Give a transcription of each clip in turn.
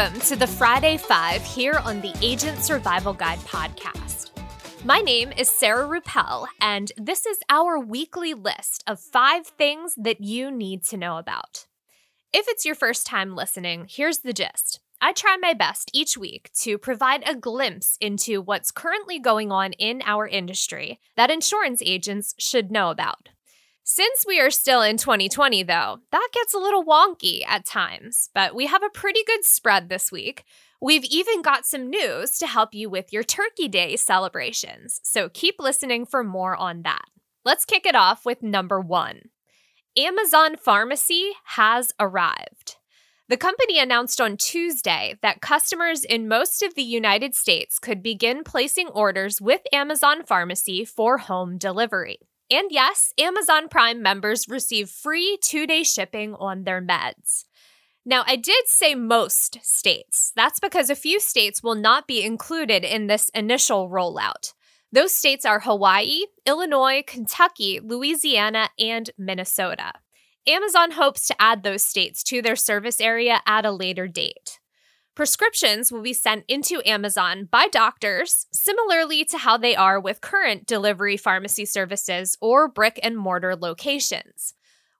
Welcome to the Friday Five here on the Agent Survival Guide podcast. My name is Sarah Ruppel, and this is our weekly list of five things that you need to know about. If it's your first time listening, here's the gist. I try my best each week to provide a glimpse into what's currently going on in our industry that insurance agents should know about. Since we are still in 2020, though, that gets a little wonky at times, but we have a pretty good spread this week. We've even got some news to help you with your Turkey Day celebrations, so keep listening for more on that. Let's kick it off with number one Amazon Pharmacy has arrived. The company announced on Tuesday that customers in most of the United States could begin placing orders with Amazon Pharmacy for home delivery. And yes, Amazon Prime members receive free two day shipping on their meds. Now, I did say most states. That's because a few states will not be included in this initial rollout. Those states are Hawaii, Illinois, Kentucky, Louisiana, and Minnesota. Amazon hopes to add those states to their service area at a later date. Prescriptions will be sent into Amazon by doctors, similarly to how they are with current delivery pharmacy services or brick and mortar locations.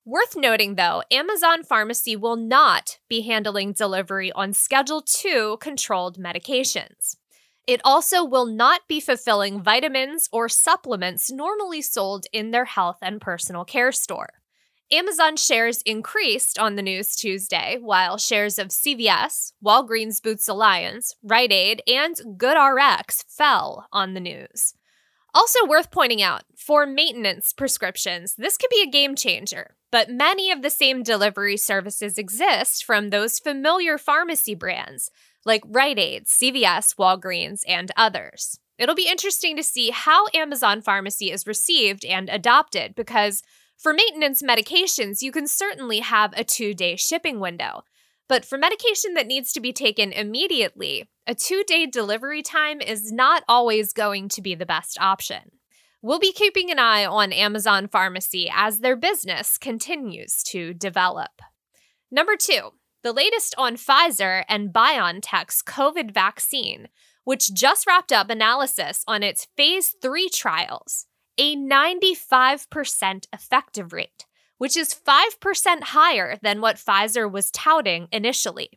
Worth noting though, Amazon Pharmacy will not be handling delivery on Schedule II controlled medications. It also will not be fulfilling vitamins or supplements normally sold in their health and personal care store. Amazon shares increased on the news Tuesday, while shares of CVS, Walgreens Boots Alliance, Rite Aid, and GoodRx fell on the news. Also worth pointing out, for maintenance prescriptions, this could be a game changer, but many of the same delivery services exist from those familiar pharmacy brands like Rite Aid, CVS, Walgreens, and others. It'll be interesting to see how Amazon Pharmacy is received and adopted because for maintenance medications, you can certainly have a two day shipping window. But for medication that needs to be taken immediately, a two day delivery time is not always going to be the best option. We'll be keeping an eye on Amazon Pharmacy as their business continues to develop. Number two, the latest on Pfizer and BioNTech's COVID vaccine, which just wrapped up analysis on its phase three trials a 95% effective rate, which is 5% higher than what Pfizer was touting initially.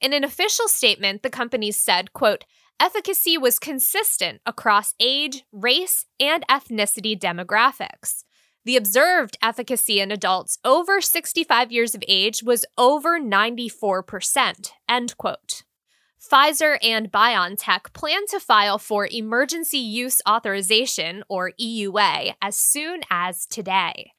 In an official statement, the company said, quote, efficacy was consistent across age, race, and ethnicity demographics. The observed efficacy in adults over 65 years of age was over 94%, end quote. Pfizer and BioNTech plan to file for Emergency Use Authorization, or EUA, as soon as today.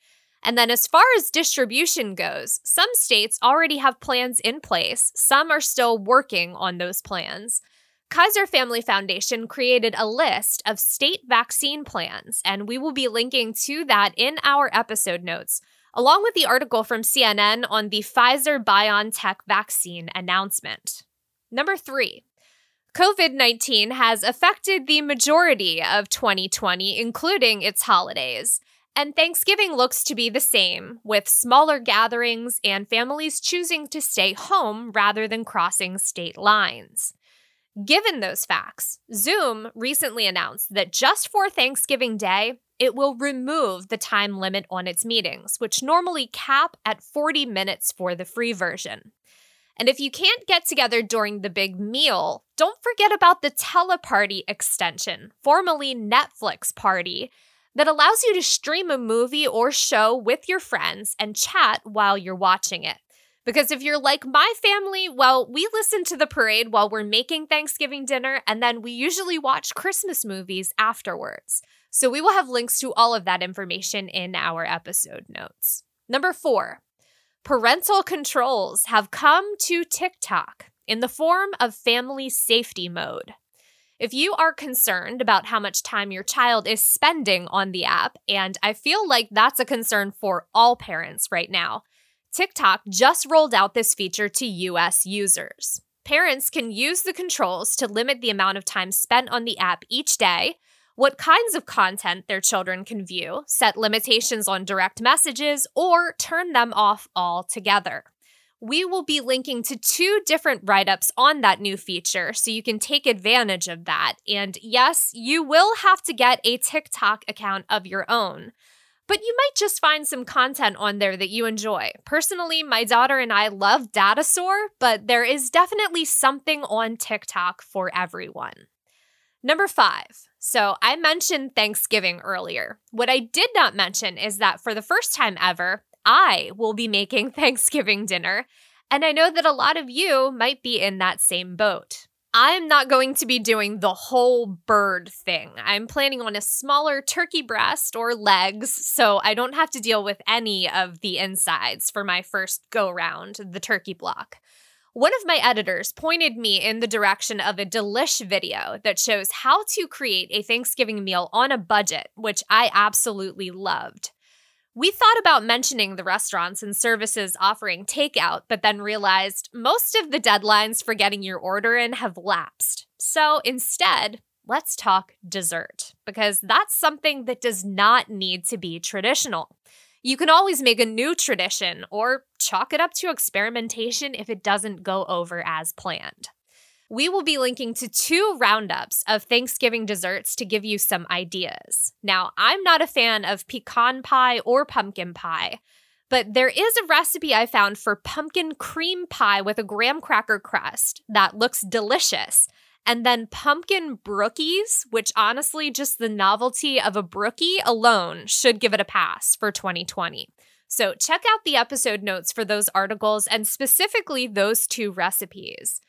And then, as far as distribution goes, some states already have plans in place, some are still working on those plans. Kaiser Family Foundation created a list of state vaccine plans, and we will be linking to that in our episode notes, along with the article from CNN on the Pfizer BioNTech vaccine announcement. Number three, COVID 19 has affected the majority of 2020, including its holidays. And Thanksgiving looks to be the same, with smaller gatherings and families choosing to stay home rather than crossing state lines. Given those facts, Zoom recently announced that just for Thanksgiving Day, it will remove the time limit on its meetings, which normally cap at 40 minutes for the free version. And if you can't get together during the big meal, don't forget about the Teleparty extension, formerly Netflix Party, that allows you to stream a movie or show with your friends and chat while you're watching it. Because if you're like my family, well, we listen to the parade while we're making Thanksgiving dinner, and then we usually watch Christmas movies afterwards. So we will have links to all of that information in our episode notes. Number four, Parental controls have come to TikTok in the form of family safety mode. If you are concerned about how much time your child is spending on the app, and I feel like that's a concern for all parents right now, TikTok just rolled out this feature to US users. Parents can use the controls to limit the amount of time spent on the app each day what kinds of content their children can view, set limitations on direct messages, or turn them off altogether. we will be linking to two different write ups on that new feature so you can take advantage of that. And yes, you will have to get a TikTok account of your own. But you might just find some content on there that you enjoy. Personally, my daughter and I love Datasaur, but there is definitely something on TikTok for everyone. Number five. So I mentioned Thanksgiving earlier. What I did not mention is that for the first time ever, I will be making Thanksgiving dinner. And I know that a lot of you might be in that same boat. I'm not going to be doing the whole bird thing. I'm planning on a smaller turkey breast or legs, so I don't have to deal with any of the insides for my first go round, the turkey block. One of my editors pointed me in the direction of a delish video that shows how to create a Thanksgiving meal on a budget, which I absolutely loved. We thought about mentioning the restaurants and services offering takeout, but then realized most of the deadlines for getting your order in have lapsed. So instead, let's talk dessert, because that's something that does not need to be traditional. You can always make a new tradition or chalk it up to experimentation if it doesn't go over as planned we will be linking to two roundups of Thanksgiving desserts to give you some ideas. Now, I'm not a fan of pecan pie or pumpkin pie, but there is a recipe I found for pumpkin cream pie with a graham cracker crust that looks delicious. And then pumpkin brookies, which honestly, just the novelty of a brookie alone should give it a pass for 2020. So check out the episode notes for those articles and specifically those two recipes.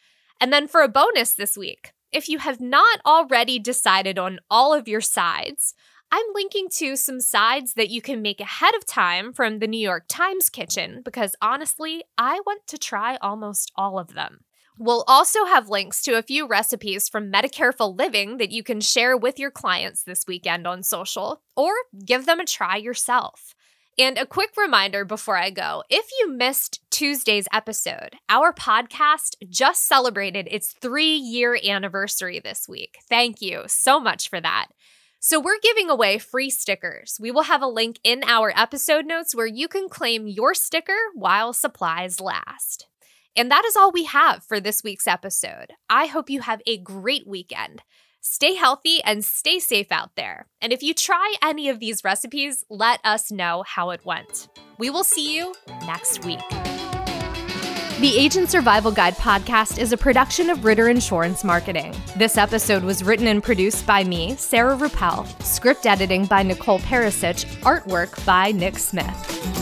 And then for a bonus this week, if you have not already decided on all of your sides, I'm linking to some sides that you can make ahead of time from the New York Times kitchen because honestly, I want to try almost all of them. We'll also have links to a few recipes from Medicareful Living that you can share with your clients this weekend on social or give them a try yourself. And a quick reminder before I go if you missed Tuesday's episode, our podcast just celebrated its three year anniversary this week. Thank you so much for that. So, we're giving away free stickers. We will have a link in our episode notes where you can claim your sticker while supplies last. And that is all we have for this week's episode. I hope you have a great weekend. Stay healthy and stay safe out there. And if you try any of these recipes, let us know how it went. We will see you next week. The Agent Survival Guide podcast is a production of Ritter Insurance Marketing. This episode was written and produced by me, Sarah Ruppel, script editing by Nicole Perisic, artwork by Nick Smith.